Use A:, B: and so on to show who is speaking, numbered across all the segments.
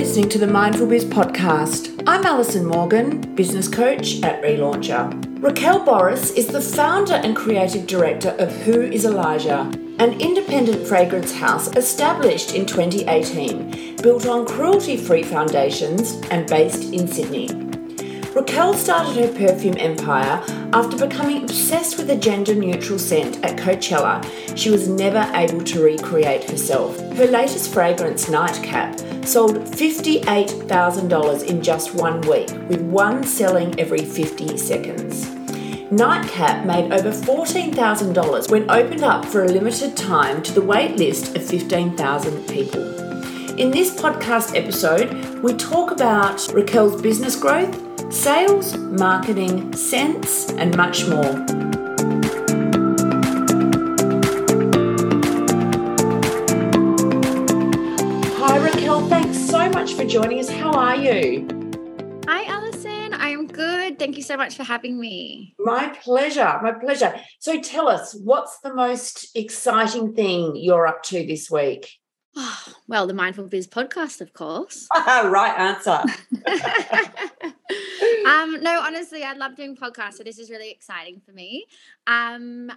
A: listening to the Mindful Biz podcast. I'm Alison Morgan, business coach at Relauncher. Raquel Boris is the founder and creative director of Who is Elijah, an independent fragrance house established in 2018, built on cruelty free foundations and based in Sydney. Raquel started her perfume empire after becoming obsessed with a gender neutral scent at Coachella. She was never able to recreate herself. Her latest fragrance, Nightcap, sold $58,000 in just one week, with one selling every 50 seconds. Nightcap made over $14,000 when opened up for a limited time to the wait list of 15,000 people. In this podcast episode, we talk about Raquel's business growth, sales, marketing, sense, and much more. Hi, Raquel. Thanks so much for joining us. How are you?
B: Hi, Alison. I'm good. Thank you so much for having me.
A: My pleasure. My pleasure. So tell us, what's the most exciting thing you're up to this week?
B: well, the Mindful Biz podcast, of course.
A: right answer.
B: um, no, honestly, I love doing podcasts, so this is really exciting for me. Um,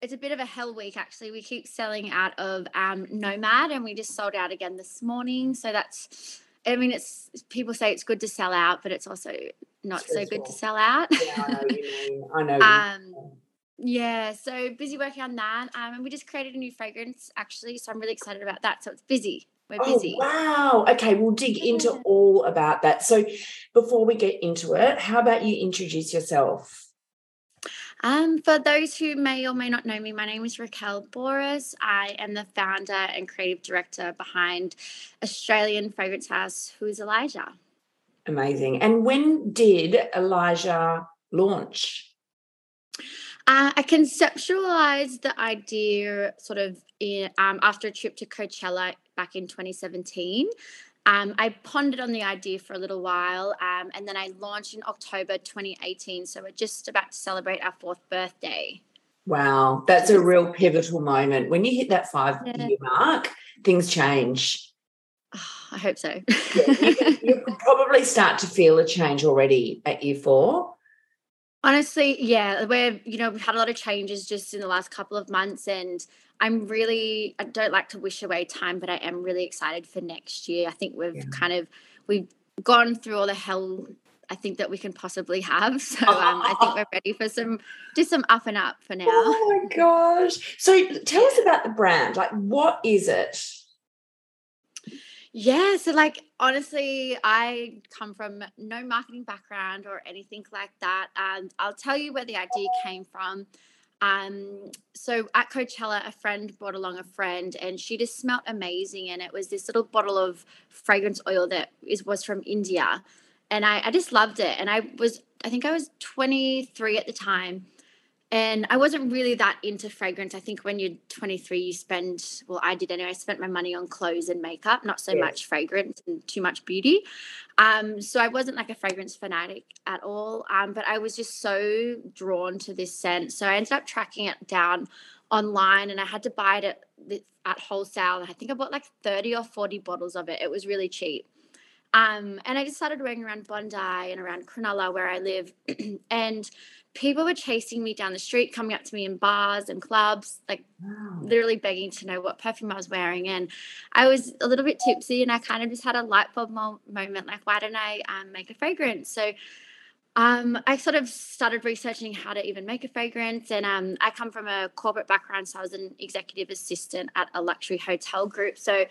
B: it's a bit of a hell week actually. We keep selling out of um, Nomad, and we just sold out again this morning. So that's, I mean, it's people say it's good to sell out, but it's also not so good to sell out.
A: yeah, I know you. I know.
B: Yeah, so busy working on that. Um, and we just created a new fragrance actually, so I'm really excited about that. So it's busy. We're oh, busy.
A: wow. Okay, we'll dig into all about that. So before we get into it, how about you introduce yourself?
B: Um, for those who may or may not know me, my name is Raquel Boris. I am the founder and creative director behind Australian fragrance house Who's Elijah.
A: Amazing. And when did Elijah launch?
B: Uh, I conceptualized the idea sort of in, um, after a trip to Coachella back in 2017. Um, I pondered on the idea for a little while, um, and then I launched in October 2018. So we're just about to celebrate our fourth birthday.
A: Wow, that's a real pivotal moment. When you hit that five yeah. year mark, things change.
B: Oh, I hope so.
A: yeah, you, you probably start to feel a change already at year four.
B: Honestly, yeah, we're you know we've had a lot of changes just in the last couple of months, and I'm really I don't like to wish away time, but I am really excited for next year. I think we've yeah. kind of we've gone through all the hell I think that we can possibly have. So um, I think we're ready for some just some up and up for now.
A: Oh my gosh! So tell us about the brand. Like, what is it?
B: Yeah, so like honestly, I come from no marketing background or anything like that. And I'll tell you where the idea came from. Um, so at Coachella, a friend brought along a friend, and she just smelled amazing. And it was this little bottle of fragrance oil that is was from India, and I, I just loved it. And I was, I think I was 23 at the time, and I wasn't really that into fragrance. I think when you're 23, you spend, well, I did anyway, I spent my money on clothes and makeup, not so yes. much fragrance and too much beauty. Um, so I wasn't like a fragrance fanatic at all. Um, but I was just so drawn to this scent. So I ended up tracking it down online and I had to buy it at, at wholesale. I think I bought like 30 or 40 bottles of it. It was really cheap. Um, and I just started wearing around Bondi and around Cronulla where I live. and people were chasing me down the street, coming up to me in bars and clubs, like wow. literally begging to know what perfume I was wearing. And I was a little bit tipsy and I kind of just had a light bulb mo- moment like, why don't I um, make a fragrance? So um, I sort of started researching how to even make a fragrance. And um, I come from a corporate background, so I was an executive assistant at a luxury hotel group. So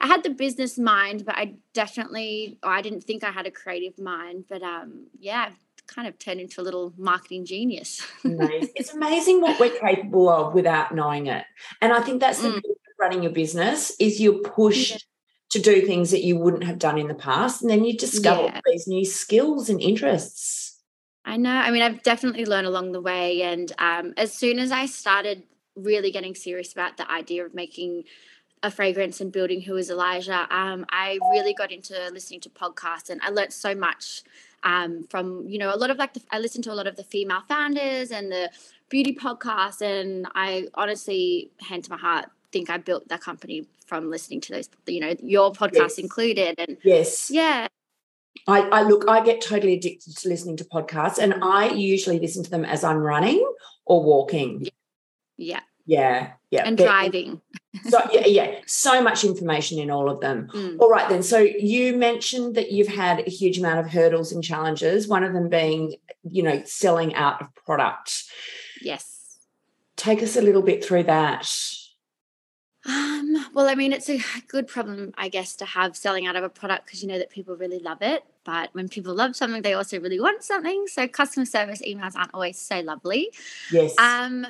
B: I had the business mind, but I definitely, I didn't think I had a creative mind. But um, yeah, kind of turned into a little marketing genius.
A: It's amazing what we're capable of without knowing it. And I think that's the mm. running your business is you're pushed yeah. to do things that you wouldn't have done in the past. And then you discover yeah. these new skills and interests.
B: I know. I mean, I've definitely learned along the way. And um, as soon as I started really getting serious about the idea of making a fragrance and building who is Elijah, um, I really got into listening to podcasts and I learned so much um, from you know a lot of like the, I listen to a lot of the female founders and the beauty podcasts, and I honestly, hand to my heart, think I built that company from listening to those, you know, your podcast yes. included. And
A: yes,
B: yeah.
A: I, I look, I get totally addicted to listening to podcasts, and I usually listen to them as I'm running or walking.
B: Yeah.
A: Yeah. Yeah.
B: And driving.
A: So yeah, yeah. So much information in all of them. Mm. All right then. So you mentioned that you've had a huge amount of hurdles and challenges, one of them being, you know, selling out of product.
B: Yes.
A: Take us a little bit through that.
B: Um, well, I mean, it's a good problem, I guess, to have selling out of a product because you know that people really love it. But when people love something, they also really want something. So customer service emails aren't always so lovely.
A: Yes.
B: Um,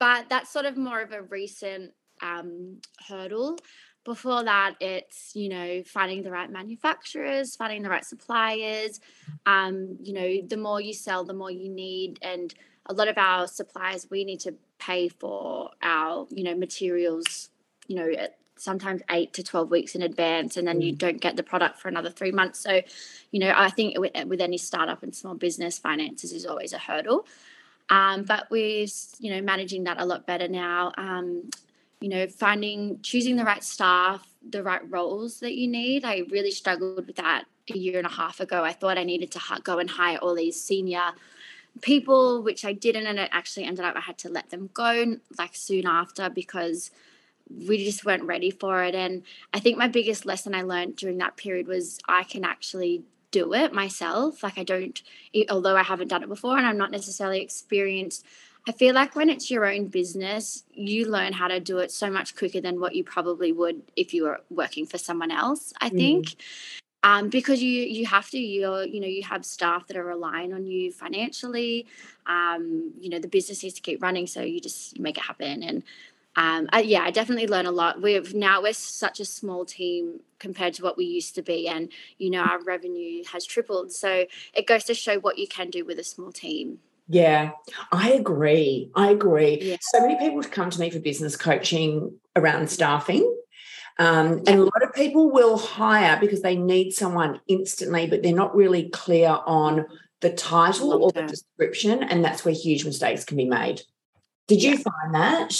B: but that's sort of more of a recent um, hurdle. Before that, it's you know finding the right manufacturers, finding the right suppliers. Um, you know, the more you sell, the more you need, and a lot of our suppliers we need to pay for our you know materials you know sometimes eight to 12 weeks in advance and then you mm. don't get the product for another three months so you know i think with, with any startup and small business finances is always a hurdle um, but we're you know managing that a lot better now um, you know finding choosing the right staff the right roles that you need i really struggled with that a year and a half ago i thought i needed to go and hire all these senior people which i didn't and it actually ended up i had to let them go like soon after because we just weren't ready for it. And I think my biggest lesson I learned during that period was I can actually do it myself. Like I don't, although I haven't done it before and I'm not necessarily experienced. I feel like when it's your own business, you learn how to do it so much quicker than what you probably would if you were working for someone else. I mm. think. Um, because you you have to you you know you have staff that are relying on you financially um, you know the business needs to keep running so you just make it happen and um, I, yeah, I definitely learn a lot. We've now we're such a small team compared to what we used to be, and you know our revenue has tripled. So it goes to show what you can do with a small team.
A: Yeah, I agree. I agree. Yeah. So many people come to me for business coaching around staffing. Um, and a lot of people will hire because they need someone instantly, but they're not really clear on the title or the description. And that's where huge mistakes can be made. Did you find that?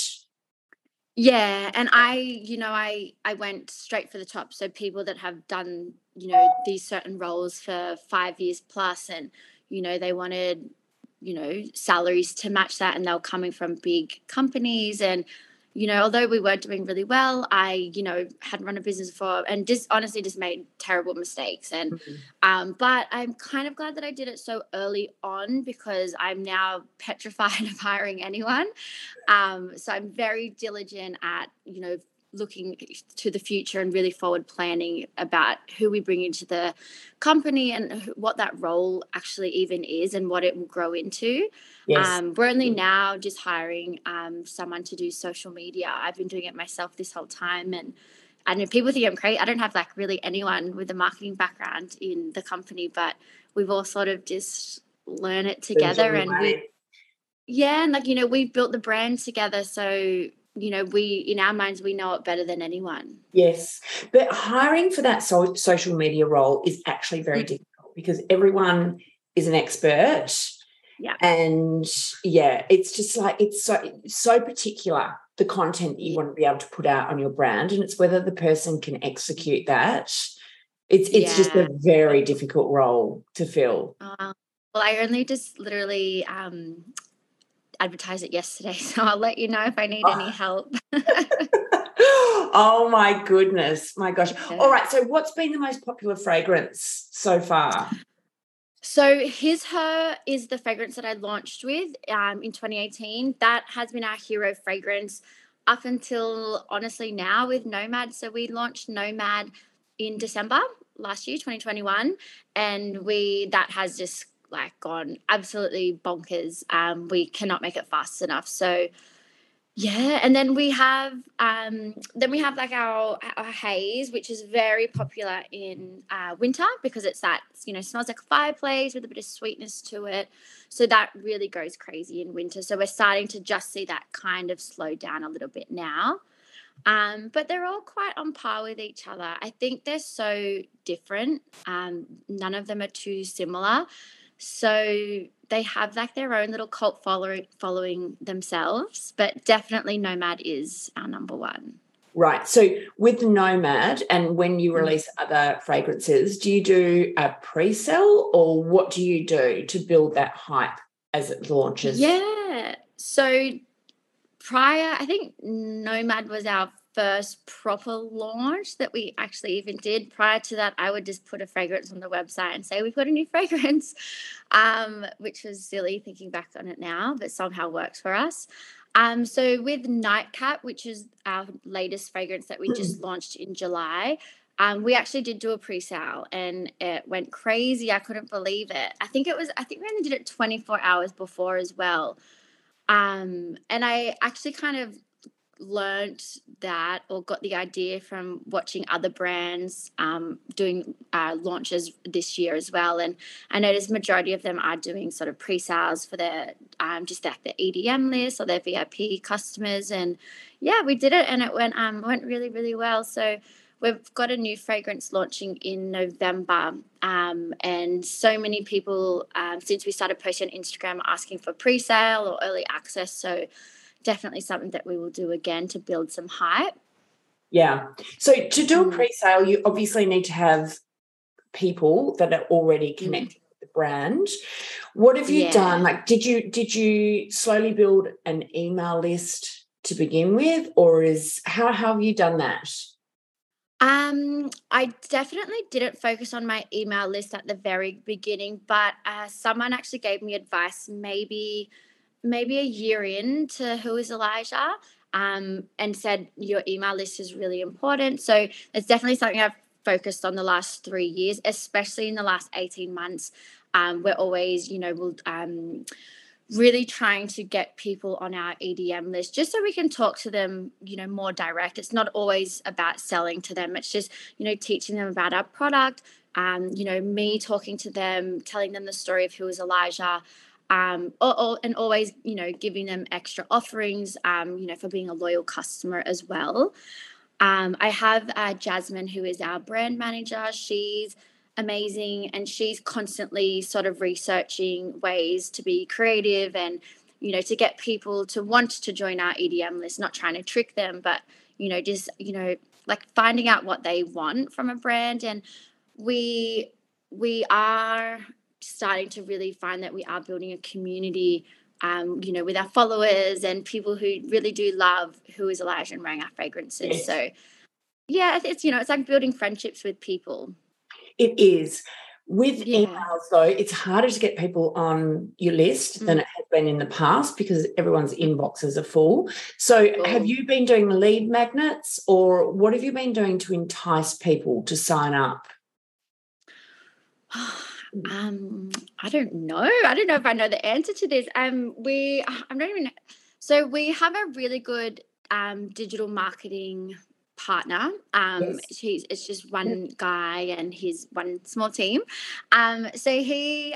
B: Yeah, and I, you know, I I went straight for the top. So people that have done, you know, these certain roles for 5 years plus and you know, they wanted, you know, salaries to match that and they were coming from big companies and you know, although we weren't doing really well, I, you know, had run a business before and just honestly just made terrible mistakes. And, mm-hmm. um, but I'm kind of glad that I did it so early on because I'm now petrified of hiring anyone. Um, so I'm very diligent at, you know, looking to the future and really forward planning about who we bring into the company and what that role actually even is and what it will grow into. Yes. Um, we're only now just hiring um, someone to do social media. I've been doing it myself this whole time and and people think I'm crazy. I don't have like really anyone with a marketing background in the company, but we've all sort of just learn it together and we yeah and like you know we've built the brand together so you know we in our minds we know it better than anyone.
A: Yes. But hiring for that so- social media role is actually very mm-hmm. difficult because everyone is an expert.
B: Yeah.
A: And yeah it's just like it's so so particular the content that you want to be able to put out on your brand and it's whether the person can execute that. It's it's yeah. just a very difficult role to fill.
B: Uh, well i only just literally um advertise it yesterday, so I'll let you know if I need oh. any help.
A: oh my goodness, my gosh! Yeah. All right, so what's been the most popular fragrance so far?
B: So his her is the fragrance that I launched with um, in 2018. That has been our hero fragrance up until honestly now with Nomad. So we launched Nomad in December last year, 2021, and we that has just like gone absolutely bonkers. Um, we cannot make it fast enough. So yeah, and then we have um, then we have like our, our haze, which is very popular in uh, winter because it's that you know smells like a fireplace with a bit of sweetness to it. So that really goes crazy in winter. So we're starting to just see that kind of slow down a little bit now. Um, but they're all quite on par with each other. I think they're so different. Um, none of them are too similar. So they have like their own little cult following following themselves, but definitely Nomad is our number one.
A: Right. So with Nomad and when you mm. release other fragrances, do you do a pre-sale or what do you do to build that hype as it launches?
B: Yeah. So prior, I think Nomad was our first proper launch that we actually even did. Prior to that, I would just put a fragrance on the website and say, We've got a new fragrance, um, which was silly thinking back on it now, but somehow works for us. Um, so with Nightcap, which is our latest fragrance that we just launched in July, um, we actually did do a pre-sale and it went crazy. I couldn't believe it. I think it was, I think we only did it 24 hours before as well. Um, and I actually kind of learned that or got the idea from watching other brands um, doing uh, launches this year as well. And I noticed majority of them are doing sort of pre-sales for their um, just like the EDM list or their VIP customers. And yeah, we did it and it went um, went really really well. So we've got a new fragrance launching in November, um, and so many people um, since we started posting on Instagram asking for pre-sale or early access. So definitely something that we will do again to build some hype.
A: Yeah. So to do a mm. pre-sale, you obviously need to have people that are already mm. connected mm. with the brand. What have you yeah. done? Like did you did you slowly build an email list to begin with or is how, how have you done that?
B: Um, I definitely didn't focus on my email list at the very beginning, but uh, someone actually gave me advice maybe maybe a year into Who is Elijah um, and said your email list is really important. So it's definitely something I've focused on the last three years, especially in the last 18 months. Um, we're always, you know, we'll um, really trying to get people on our EDM list just so we can talk to them, you know, more direct. It's not always about selling to them. It's just, you know, teaching them about our product. Um, you know, me talking to them, telling them the story of who is Elijah, um, or, or, and always, you know, giving them extra offerings, um, you know, for being a loyal customer as well. Um, I have uh, Jasmine, who is our brand manager. She's amazing and she's constantly sort of researching ways to be creative and, you know, to get people to want to join our EDM list, not trying to trick them, but, you know, just, you know, like finding out what they want from a brand. And we, we are starting to really find that we are building a community um, you know, with our followers and people who really do love who is Elijah and wearing our fragrances. Yes. So yeah, it's you know, it's like building friendships with people.
A: It is. With yeah. emails, though, it's harder to get people on your list mm. than it has been in the past because everyone's inboxes are full. So, cool. have you been doing lead magnets or what have you been doing to entice people to sign up?
B: Um, I don't know. I don't know if I know the answer to this. Um, we, I'm not even. So we have a really good um digital marketing partner. Um, yes. he's it's just one guy and his one small team. Um, so he,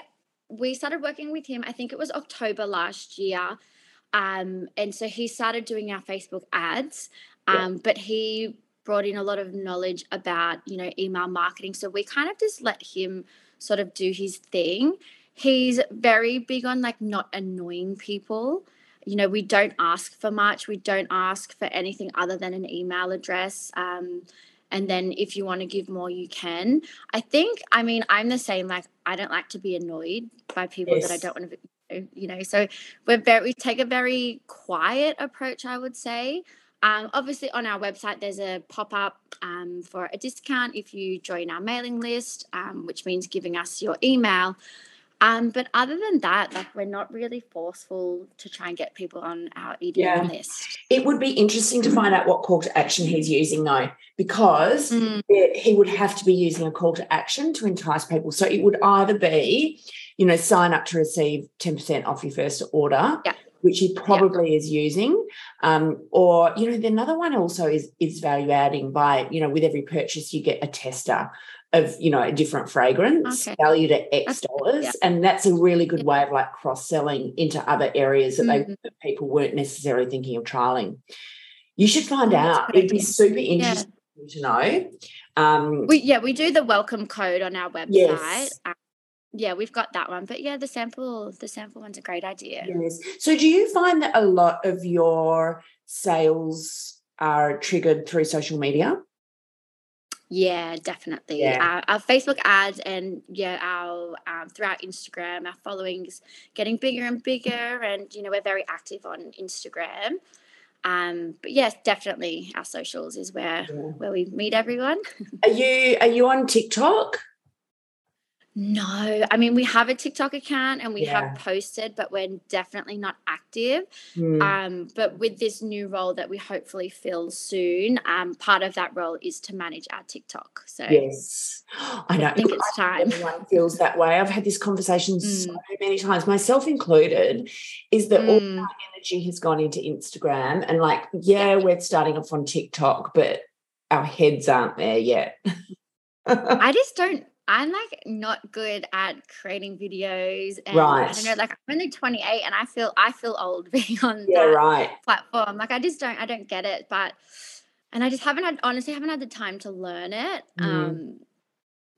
B: we started working with him. I think it was October last year. Um, and so he started doing our Facebook ads. Um, yeah. but he brought in a lot of knowledge about you know email marketing. So we kind of just let him sort of do his thing. He's very big on like not annoying people. You know, we don't ask for much. We don't ask for anything other than an email address. Um, and then if you want to give more, you can. I think, I mean, I'm the same. Like, I don't like to be annoyed by people yes. that I don't want to, you know. So we're very, we take a very quiet approach, I would say. Um, obviously, on our website, there's a pop up um, for a discount if you join our mailing list, um, which means giving us your email. Um, but other than that, like we're not really forceful to try and get people on our EDM yeah. list.
A: It would be interesting to find out what call to action he's using though, because mm. it, he would have to be using a call to action to entice people. So it would either be, you know, sign up to receive 10% off your first order.
B: Yeah
A: which he probably is using. Um, or, you know, the another one also is is value adding by, you know, with every purchase you get a tester of, you know, a different fragrance okay. valued at X dollars. Yeah. And that's a really good way of like cross-selling into other areas that mm-hmm. they that people weren't necessarily thinking of trialing. You should find oh, out. It'd be super interesting yeah. to know.
B: Um, we yeah, we do the welcome code on our website. Yes. Um, yeah, we've got that one. But yeah, the sample, the sample one's a great idea.
A: Yes. So do you find that a lot of your sales are triggered through social media?
B: Yeah, definitely.
A: Yeah.
B: Our, our Facebook ads and yeah, our um, throughout Instagram, our following's getting bigger and bigger, and you know we're very active on Instagram. Um, but yes, definitely our socials is where
A: Yeah.
B: where we meet everyone.
A: Are you are you on TikTok?
B: No, I mean we have a TikTok account and we
A: Yeah.
B: have posted, but we're definitely not active.
A: Hmm.
B: Um, but with this new role that we hopefully fill soon, um, part of that role is to manage our TikTok. So
A: Yes, I know.
B: I think it's
A: I
B: time.
A: Everyone feels that way. I've had this conversation so
B: Mm.
A: many times, myself included. Is that all
B: Mm.
A: our energy has gone into Instagram, and like, yeah, we're starting off on TikTok, but our heads aren't there yet.
B: I just don't. I'm like not good at creating videos, and I
A: Right.
B: don't know. Like I'm only 28, and I feel I feel old being on
A: yeah,
B: that
A: right.
B: platform. Like I just don't. I don't get it. But and I just haven't had honestly haven't had the time to learn it.
A: Mm.
B: Um,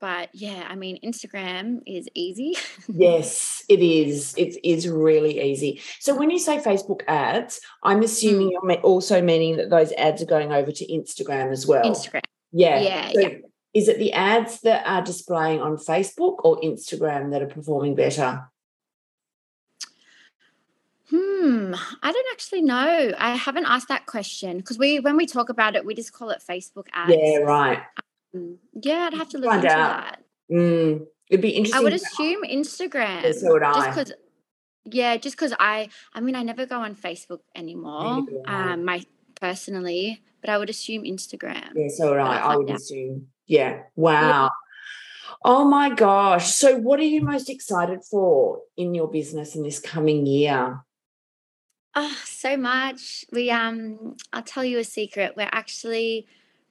B: but yeah, I mean, Instagram is easy.
A: Yes, it is. It is really easy. So when you say Facebook ads, I'm assuming
B: Mm.
A: you're also meaning that those ads are going over to Instagram as well.
B: Instagram.
A: Yeah.
B: Yeah,
A: So
B: yeah.
A: Is it the ads that are displaying on Facebook or Instagram that are performing better?
B: Hmm. I don't actually know. I haven't asked that question because we, when we talk about it, we just call it Facebook ads.
A: Yeah, right.
B: Mm, Yeah, I'd have to look
A: Find
B: into
A: out.
B: that.
A: Mm, it'd be interesting.
B: I
A: would
B: assume Instagram.
A: Yeah, so would
B: Just because, yeah, just because I, I mean, I never go on Facebook anymore. Um, my personally, but I would assume Instagram.
A: Yeah, so would I. I would
B: out.
A: assume. Yeah. Wow. Oh my gosh. So what are you most excited for in your business in this coming year?
B: Oh, so much. We um I'll tell you a secret. We're actually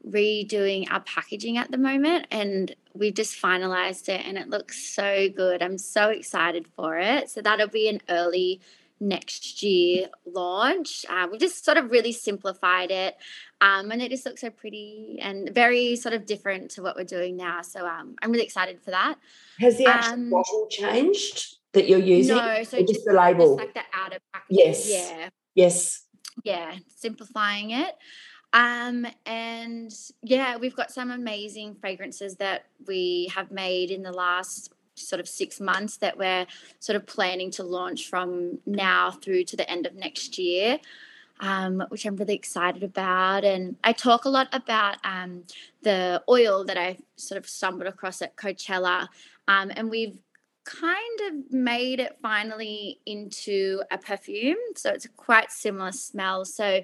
B: redoing our packaging at the moment and we've just finalized it and it looks so good. I'm so excited for it. So that'll be an early next year launch. Uh, we just sort of really simplified it. Um, and it just looks so pretty and very sort of different to what we're doing now. So um, I'm really excited for that.
A: Has the actual
B: Um,
A: bottle changed that you're using?
B: No, so just,
A: just the label?
B: just like the outer packaging.
A: Yes.
B: Yeah.
A: yes.
B: yeah simplifying it um and yeah we've got some amazing fragrances that we have made in the last sort of six months that we're sort of planning to launch from now through to the end of next year um, which I'm really excited about. And I talk a lot about um, the oil that I sort of stumbled across at Coachella. Um, and we've kind of made it finally into a perfume. So it's a quite similar smell. So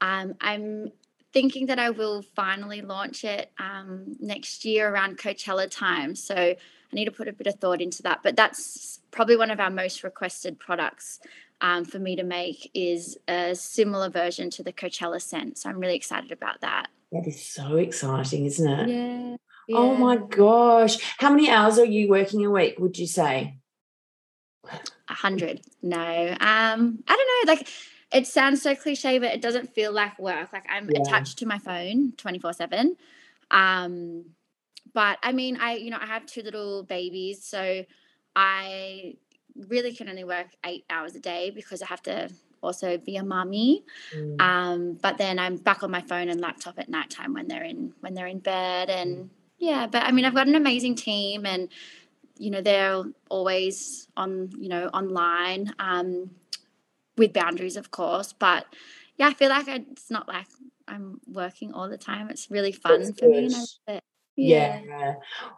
B: um, I'm thinking that I will finally launch it um, next year around Coachella time. So I need to put a bit of thought into that. But that's probably one of our most requested products um, for me to make is a similar version to the Coachella scent. So I'm really excited about that.
A: That is so exciting, isn't it?
B: Yeah.
A: Oh my gosh. How many hours are you working a week, would you say?
B: A hundred. No. Um, I don't know. Like it sounds so cliche, but it doesn't feel like work. Like I'm
A: Yeah.
B: attached to my phone 24 seven. Um, but I mean, I, you know, I have two little babies, so I really can only work eight hours a day because I have to also be a mummy.
A: Mm.
B: Um, but then I'm back on my phone and laptop at nighttime when they're in when they're in bed and yeah, but I mean I've got an amazing team and you know they're always on you know online um, with boundaries of course but yeah I feel like I, it's not like I'm working all the time it's really fun
A: That's
B: for me and I love it.
A: Yeah.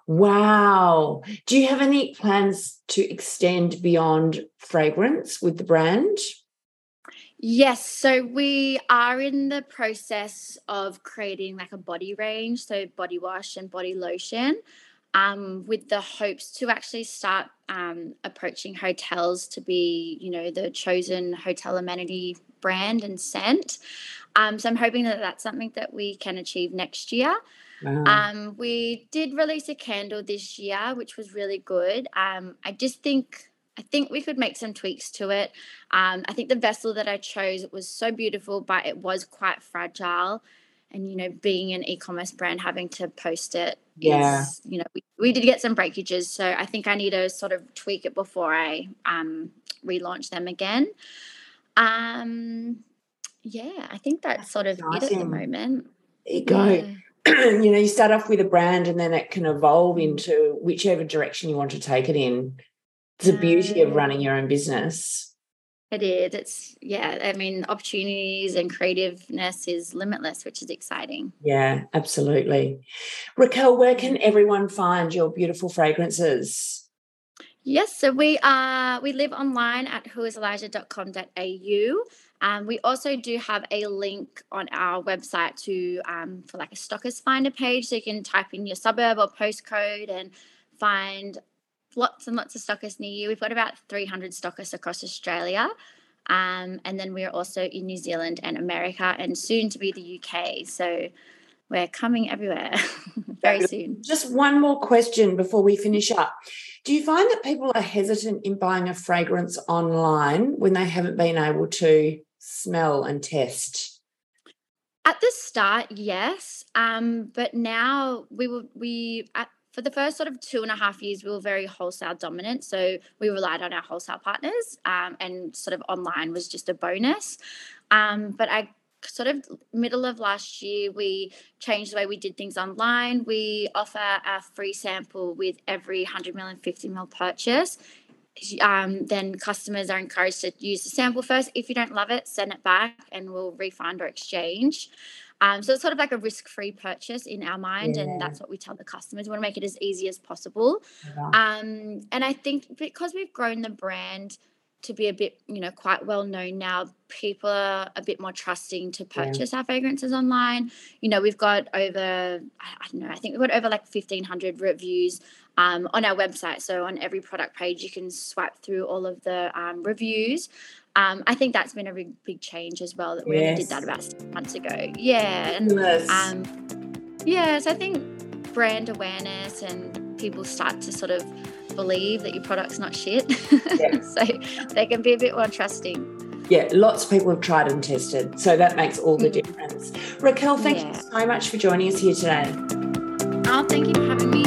A: Wow. Do you have any plans to extend beyond fragrance with the brand?
B: Yes, so we are in the process of creating like a body range, so body wash and body lotion, um, with the hopes to actually start um, approaching hotels to be, you know, the chosen hotel amenity brand and scent. Um, so I'm hoping that that's something that we can achieve next year.
A: Wow.
B: Um, we did release a candle this year, which was really good. Um, I just think I think we could make some tweaks to it. Um, I think the vessel that I chose was so beautiful, but it was quite fragile. And you know, being an e-commerce brand, having to post it
A: Yeah.
B: you know, we, we did get some breakages. So I think I need to sort of tweak it before I um, relaunch them again. Um, yeah, I think that's sort of it at the moment.
A: There you go. Yeah. you know, you start off with a brand and then it can evolve mm. into whichever direction you want to take it in. It's the beauty of running your own business.
B: It is. It's yeah. I mean, opportunities and creativeness is limitless, which is exciting.
A: Yeah, absolutely. Raquel, where can everyone find your beautiful fragrances?
B: Yes, so we are we live online at whoiselijah.com.au. Um, we also do have a link on our website to um, for like a stockers finder page, so you can type in your suburb or postcode and find lots and lots of stockers near you. We've got about 300 stockers across Australia. Um, and then we're also in New Zealand and America and soon to be the UK. So we're coming everywhere very soon.
A: Just one more question before we finish up. Do you find that people are hesitant in buying a fragrance online when they haven't been able to smell and test?
B: At the start, yes. Um, but now we were we at for the first sort of two and a half years, we were very wholesale dominant. So we relied on our wholesale partners, um, and sort of online was just a bonus. Um, but I sort of middle of last year, we changed the way we did things online. We offer a free sample with every 100 ml and 50 ml purchase. Um, then customers are encouraged to use the sample first. If you don't love it, send it back and we'll refund or exchange. Um, so it's sort of like a risk-free purchase in our mind, yeah. and that's what we tell the customers. We want to make it as easy as possible. Yeah. Um, and I think because we've grown the brand to be a bit, you know, quite well known now, people are a bit more trusting to purchase yeah. our fragrances online. You know, we've got over, I don't know, I think we've got over like 1,500 reviews um, on our website. So on every product page, you can swipe through all of the um, reviews. Um, I think that's been a big, big change as well that we yes. only did that about six months ago. Yeah. And, yes. Um, yeah, so I think brand awareness and people start to sort of believe that your product's not shit. Yeah. so they can be a bit more trusting.
A: Yeah, lots of people have tried and tested. So that makes all the mm. difference. Raquel, thank yeah. you so much for joining us here today.
B: Oh, thank you for having me.